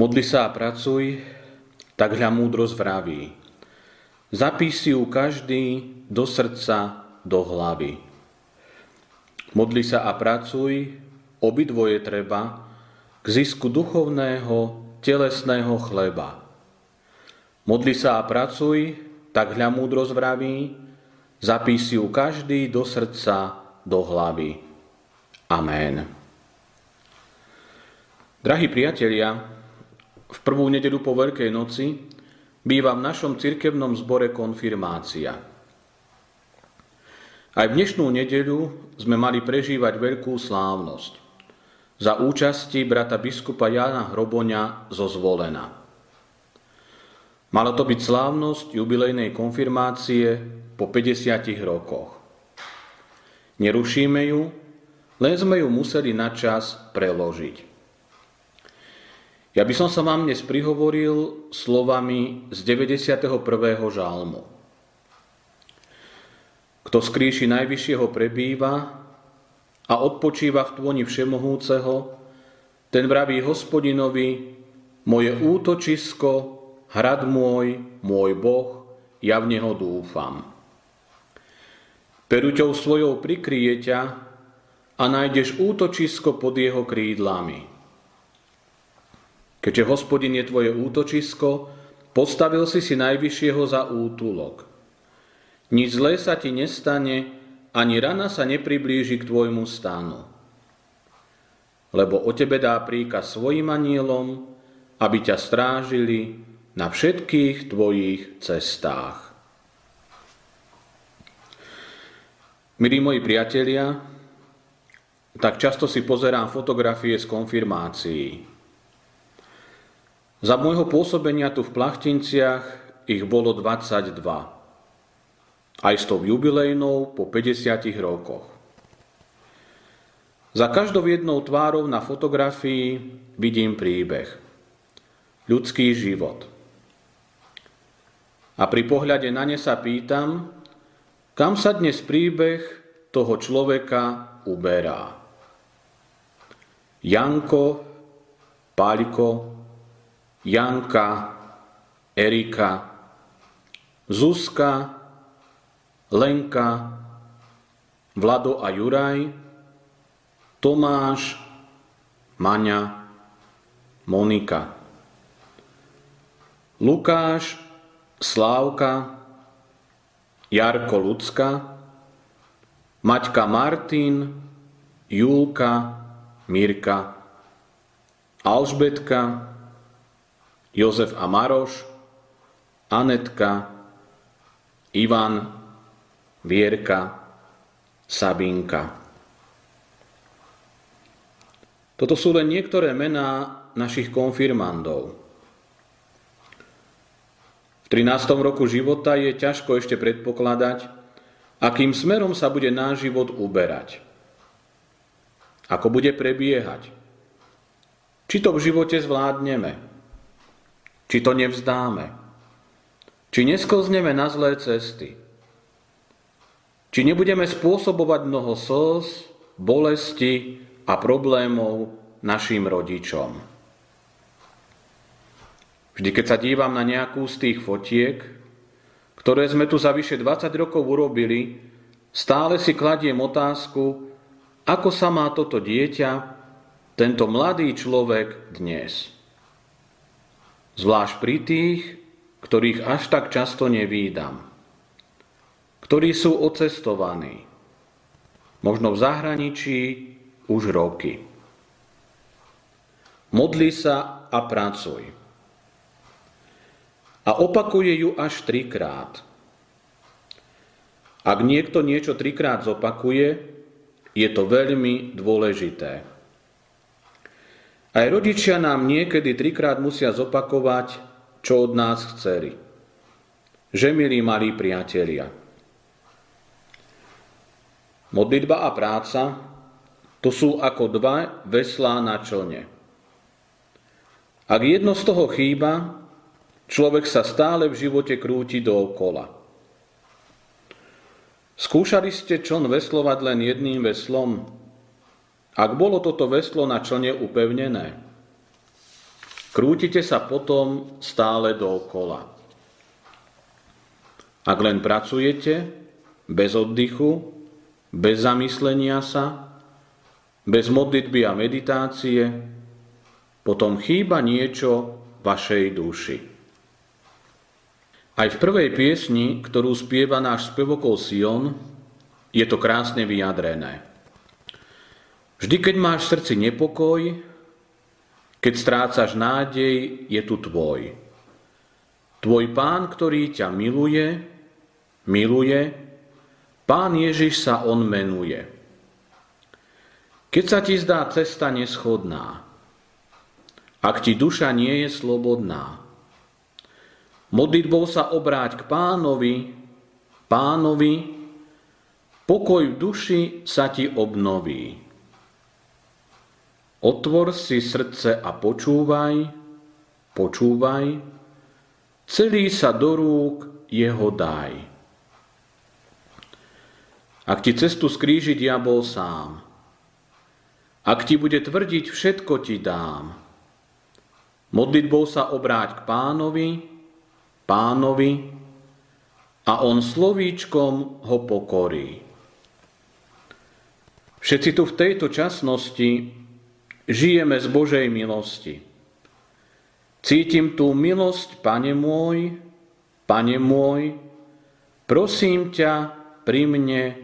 Modli sa a pracuj, tak hľa múdrosť vraví. Zapíš si ju každý do srdca, do hlavy. Modli sa a pracuj, obidvoje treba, k zisku duchovného, telesného chleba. Modli sa a pracuj, tak hľa múdrosť vraví, zapíš si ju každý do srdca, do hlavy. Amen. Drahí priatelia, v prvú nedelu po Veľkej noci býva v našom cirkevnom zbore konfirmácia. Aj v dnešnú nedeľu sme mali prežívať veľkú slávnosť za účasti brata biskupa Jana Hroboňa zo Zvolena. Malo to byť slávnosť jubilejnej konfirmácie po 50 rokoch. Nerušíme ju, len sme ju museli na čas preložiť. Ja by som sa vám dnes prihovoril slovami z 91. žalmu. Kto z kríši najvyššieho prebýva a odpočíva v tvoni všemohúceho, ten vraví hospodinovi, moje útočisko, hrad môj, môj Boh, ja v Neho dúfam. Peruťou svojou prikryje ťa a nájdeš útočisko pod jeho krídlami. Keďže hospodin je tvoje útočisko, postavil si si najvyššieho za útulok. Nič zlé sa ti nestane, ani rana sa nepriblíži k tvojmu stánu. Lebo o tebe dá príkaz svojim anielom, aby ťa strážili na všetkých tvojich cestách. Milí moji priatelia, tak často si pozerám fotografie z konfirmácií. Za môjho pôsobenia tu v Plachtinciach ich bolo 22. Aj s tou jubilejnou po 50 rokoch. Za každou jednou tvárou na fotografii vidím príbeh. Ľudský život. A pri pohľade na ne sa pýtam, kam sa dnes príbeh toho človeka uberá. Janko, Páľko, Janka, Erika, Zuzka, Lenka, Vlado a Juraj, Tomáš, Maňa, Monika. Lukáš, Slávka, Jarko Lucka, Maťka Martin, Julka, Mirka, Alžbetka, Jozef a Maroš, Anetka, Ivan, Vierka, Sabinka. Toto sú len niektoré mená našich konfirmandov. V 13. roku života je ťažko ešte predpokladať, akým smerom sa bude náš život uberať. Ako bude prebiehať. Či to v živote zvládneme či to nevzdáme, či nesklzneme na zlé cesty, či nebudeme spôsobovať mnoho slz, bolesti a problémov našim rodičom. Vždy, keď sa dívam na nejakú z tých fotiek, ktoré sme tu za vyše 20 rokov urobili, stále si kladiem otázku, ako sa má toto dieťa, tento mladý človek dnes. Zvlášť pri tých, ktorých až tak často nevídam. Ktorí sú ocestovaní. Možno v zahraničí už roky. Modli sa a pracuj. A opakuje ju až trikrát. Ak niekto niečo trikrát zopakuje, je to veľmi dôležité. Aj rodičia nám niekedy trikrát musia zopakovať, čo od nás chceli. Že, milí malí priatelia, modlitba a práca to sú ako dva veslá na člne. Ak jedno z toho chýba, človek sa stále v živote krúti dookola. Skúšali ste čln veslovať len jedným veslom? Ak bolo toto veslo na člne upevnené, Krútite sa potom stále dookola. Ak len pracujete, bez oddychu, bez zamyslenia sa, bez modlitby a meditácie, potom chýba niečo vašej duši. Aj v prvej piesni, ktorú spieva náš spevokol Sion, je to krásne vyjadrené. Vždy, keď máš v srdci nepokoj, keď strácaš nádej, je tu tvoj. Tvoj pán, ktorý ťa miluje, miluje, pán Ježiš sa on menuje. Keď sa ti zdá cesta neschodná, ak ti duša nie je slobodná, modlitbou sa obráť k pánovi, pánovi, pokoj v duši sa ti obnoví. Otvor si srdce a počúvaj, počúvaj, celý sa do rúk jeho daj. Ak ti cestu skríži diabol sám, ak ti bude tvrdiť, všetko ti dám, modlitbou sa obráť k pánovi, pánovi a on slovíčkom ho pokorí. Všetci tu v tejto časnosti žijeme z Božej milosti. Cítim tú milosť, Pane môj, Pane môj, prosím ťa, pri mne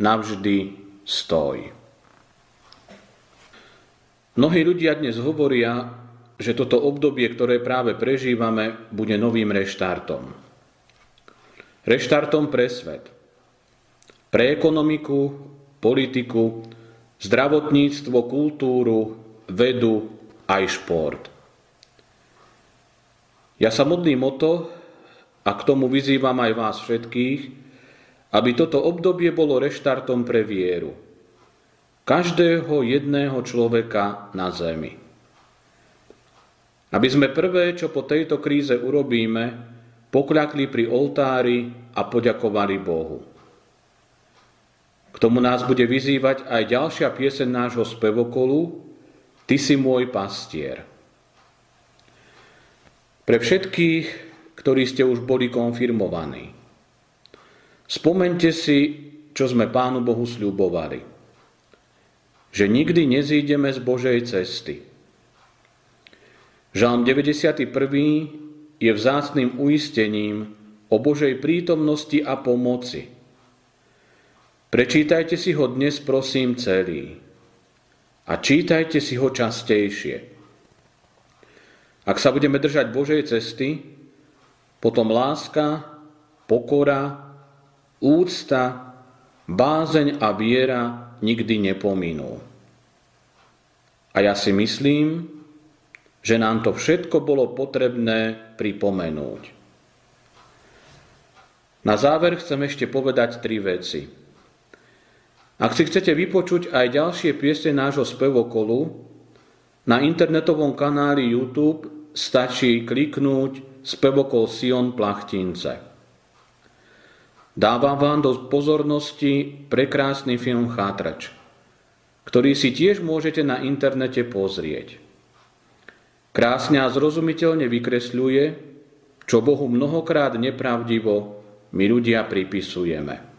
navždy stoj. Mnohí ľudia dnes hovoria, že toto obdobie, ktoré práve prežívame, bude novým reštartom. Reštartom pre svet. Pre ekonomiku, politiku, zdravotníctvo, kultúru, vedu aj šport. Ja sa modlím o to, a k tomu vyzývam aj vás všetkých, aby toto obdobie bolo reštartom pre vieru. Každého jedného človeka na zemi. Aby sme prvé, čo po tejto kríze urobíme, pokľakli pri oltári a poďakovali Bohu. K tomu nás bude vyzývať aj ďalšia pieseň nášho spevokolu Ty si môj pastier. Pre všetkých, ktorí ste už boli konfirmovaní, Spomente si, čo sme Pánu Bohu sľubovali. Že nikdy nezídeme z Božej cesty. Žalm 91. je vzácným uistením o Božej prítomnosti a pomoci. Prečítajte si ho dnes, prosím, celý. A čítajte si ho častejšie. Ak sa budeme držať Božej cesty, potom láska, pokora, úcta, bázeň a viera nikdy nepominú. A ja si myslím, že nám to všetko bolo potrebné pripomenúť. Na záver chcem ešte povedať tri veci. Ak si chcete vypočuť aj ďalšie piesne nášho spevokolu, na internetovom kanáli YouTube stačí kliknúť spevokol Sion Plachtince. Dávam vám do pozornosti prekrásny film Chátrač, ktorý si tiež môžete na internete pozrieť. Krásne a zrozumiteľne vykresľuje, čo Bohu mnohokrát nepravdivo my ľudia pripisujeme.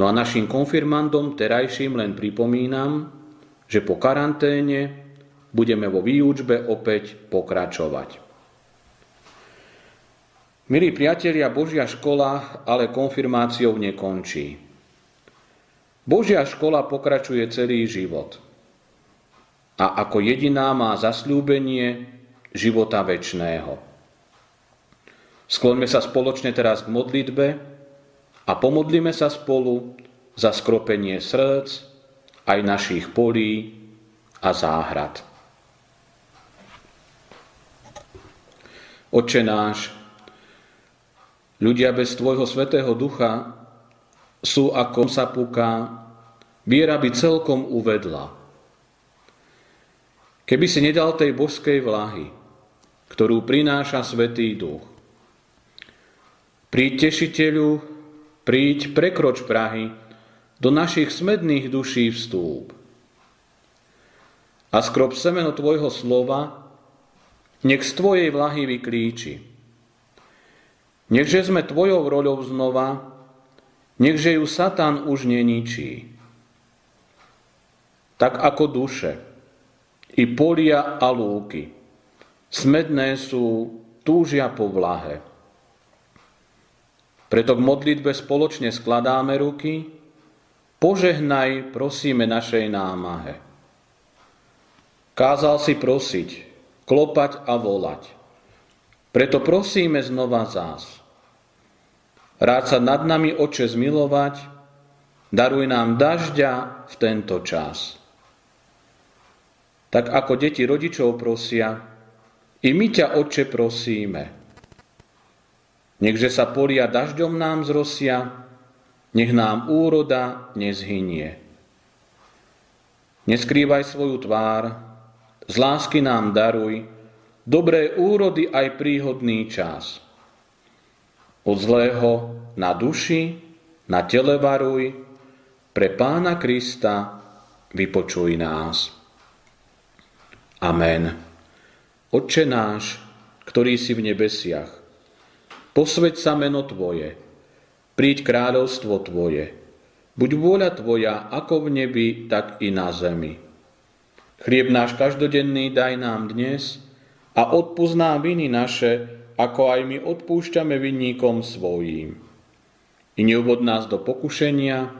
No a našim konfirmandom terajším len pripomínam, že po karanténe budeme vo výučbe opäť pokračovať. Milí priatelia, Božia škola ale konfirmáciou nekončí. Božia škola pokračuje celý život. A ako jediná má zasľúbenie života väčšného. Skloňme sa spoločne teraz k modlitbe a pomodlíme sa spolu za skropenie srdc, aj našich polí a záhrad. Oče náš, Ľudia bez Tvojho Svetého Ducha sú ako sa puká, viera by celkom uvedla. Keby si nedal tej božskej vlahy, ktorú prináša Svetý Duch. Príď tešiteľu, príď prekroč Prahy, do našich smedných duší vstúp. A skrop semeno Tvojho slova nech z Tvojej vlahy vyklíči. Nechže sme Tvojou roľou znova, nechže ju Satan už neničí. Tak ako duše, i polia a lúky, smedné sú, túžia po vlahe. Preto k modlitbe spoločne skladáme ruky, požehnaj, prosíme našej námahe. Kázal si prosiť, klopať a volať. Preto prosíme znova zás. Rád sa nad nami, Oče, zmilovať, daruj nám dažďa v tento čas. Tak ako deti rodičov prosia, i my ťa, Oče, prosíme. Nechže sa polia dažďom nám zrosia, nech nám úroda nezhynie. Neskrývaj svoju tvár, z lásky nám daruj dobré úrody aj príhodný čas. Od zlého na duši, na tele varuj, pre Pána Krista vypočuj nás. Amen. Otče náš, ktorý si v nebesiach, posveď sa meno Tvoje, príď kráľovstvo Tvoje, buď vôľa Tvoja ako v nebi, tak i na zemi. Chlieb náš každodenný daj nám dnes a odpúsť viny naše, ako aj my odpúšťame vinníkom svojím. I neuvod nás do pokušenia,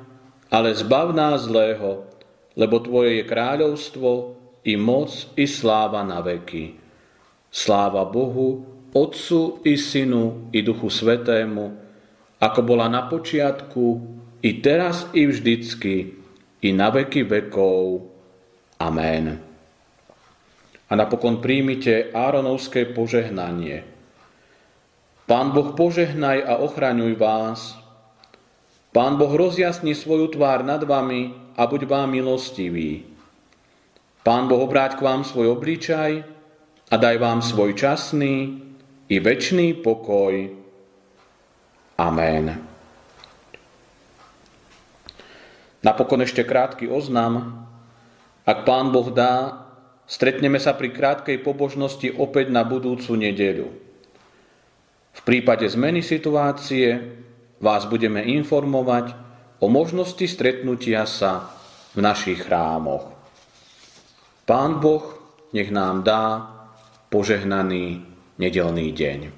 ale zbav nás zlého, lebo Tvoje je kráľovstvo, i moc, i sláva na veky. Sláva Bohu, Otcu i Synu, i Duchu Svetému, ako bola na počiatku, i teraz, i vždycky, i na veky vekov. Amen. A napokon príjmite Áronovské požehnanie. Pán Boh požehnaj a ochraňuj vás. Pán Boh rozjasni svoju tvár nad vami a buď vám milostivý. Pán Boh obráť k vám svoj obličaj a daj vám svoj časný i večný pokoj. Amen. Napokon ešte krátky oznam. Ak Pán Boh dá, stretneme sa pri krátkej pobožnosti opäť na budúcu nedeľu. V prípade zmeny situácie vás budeme informovať o možnosti stretnutia sa v našich chrámoch. Pán Boh nech nám dá požehnaný неделанные деяния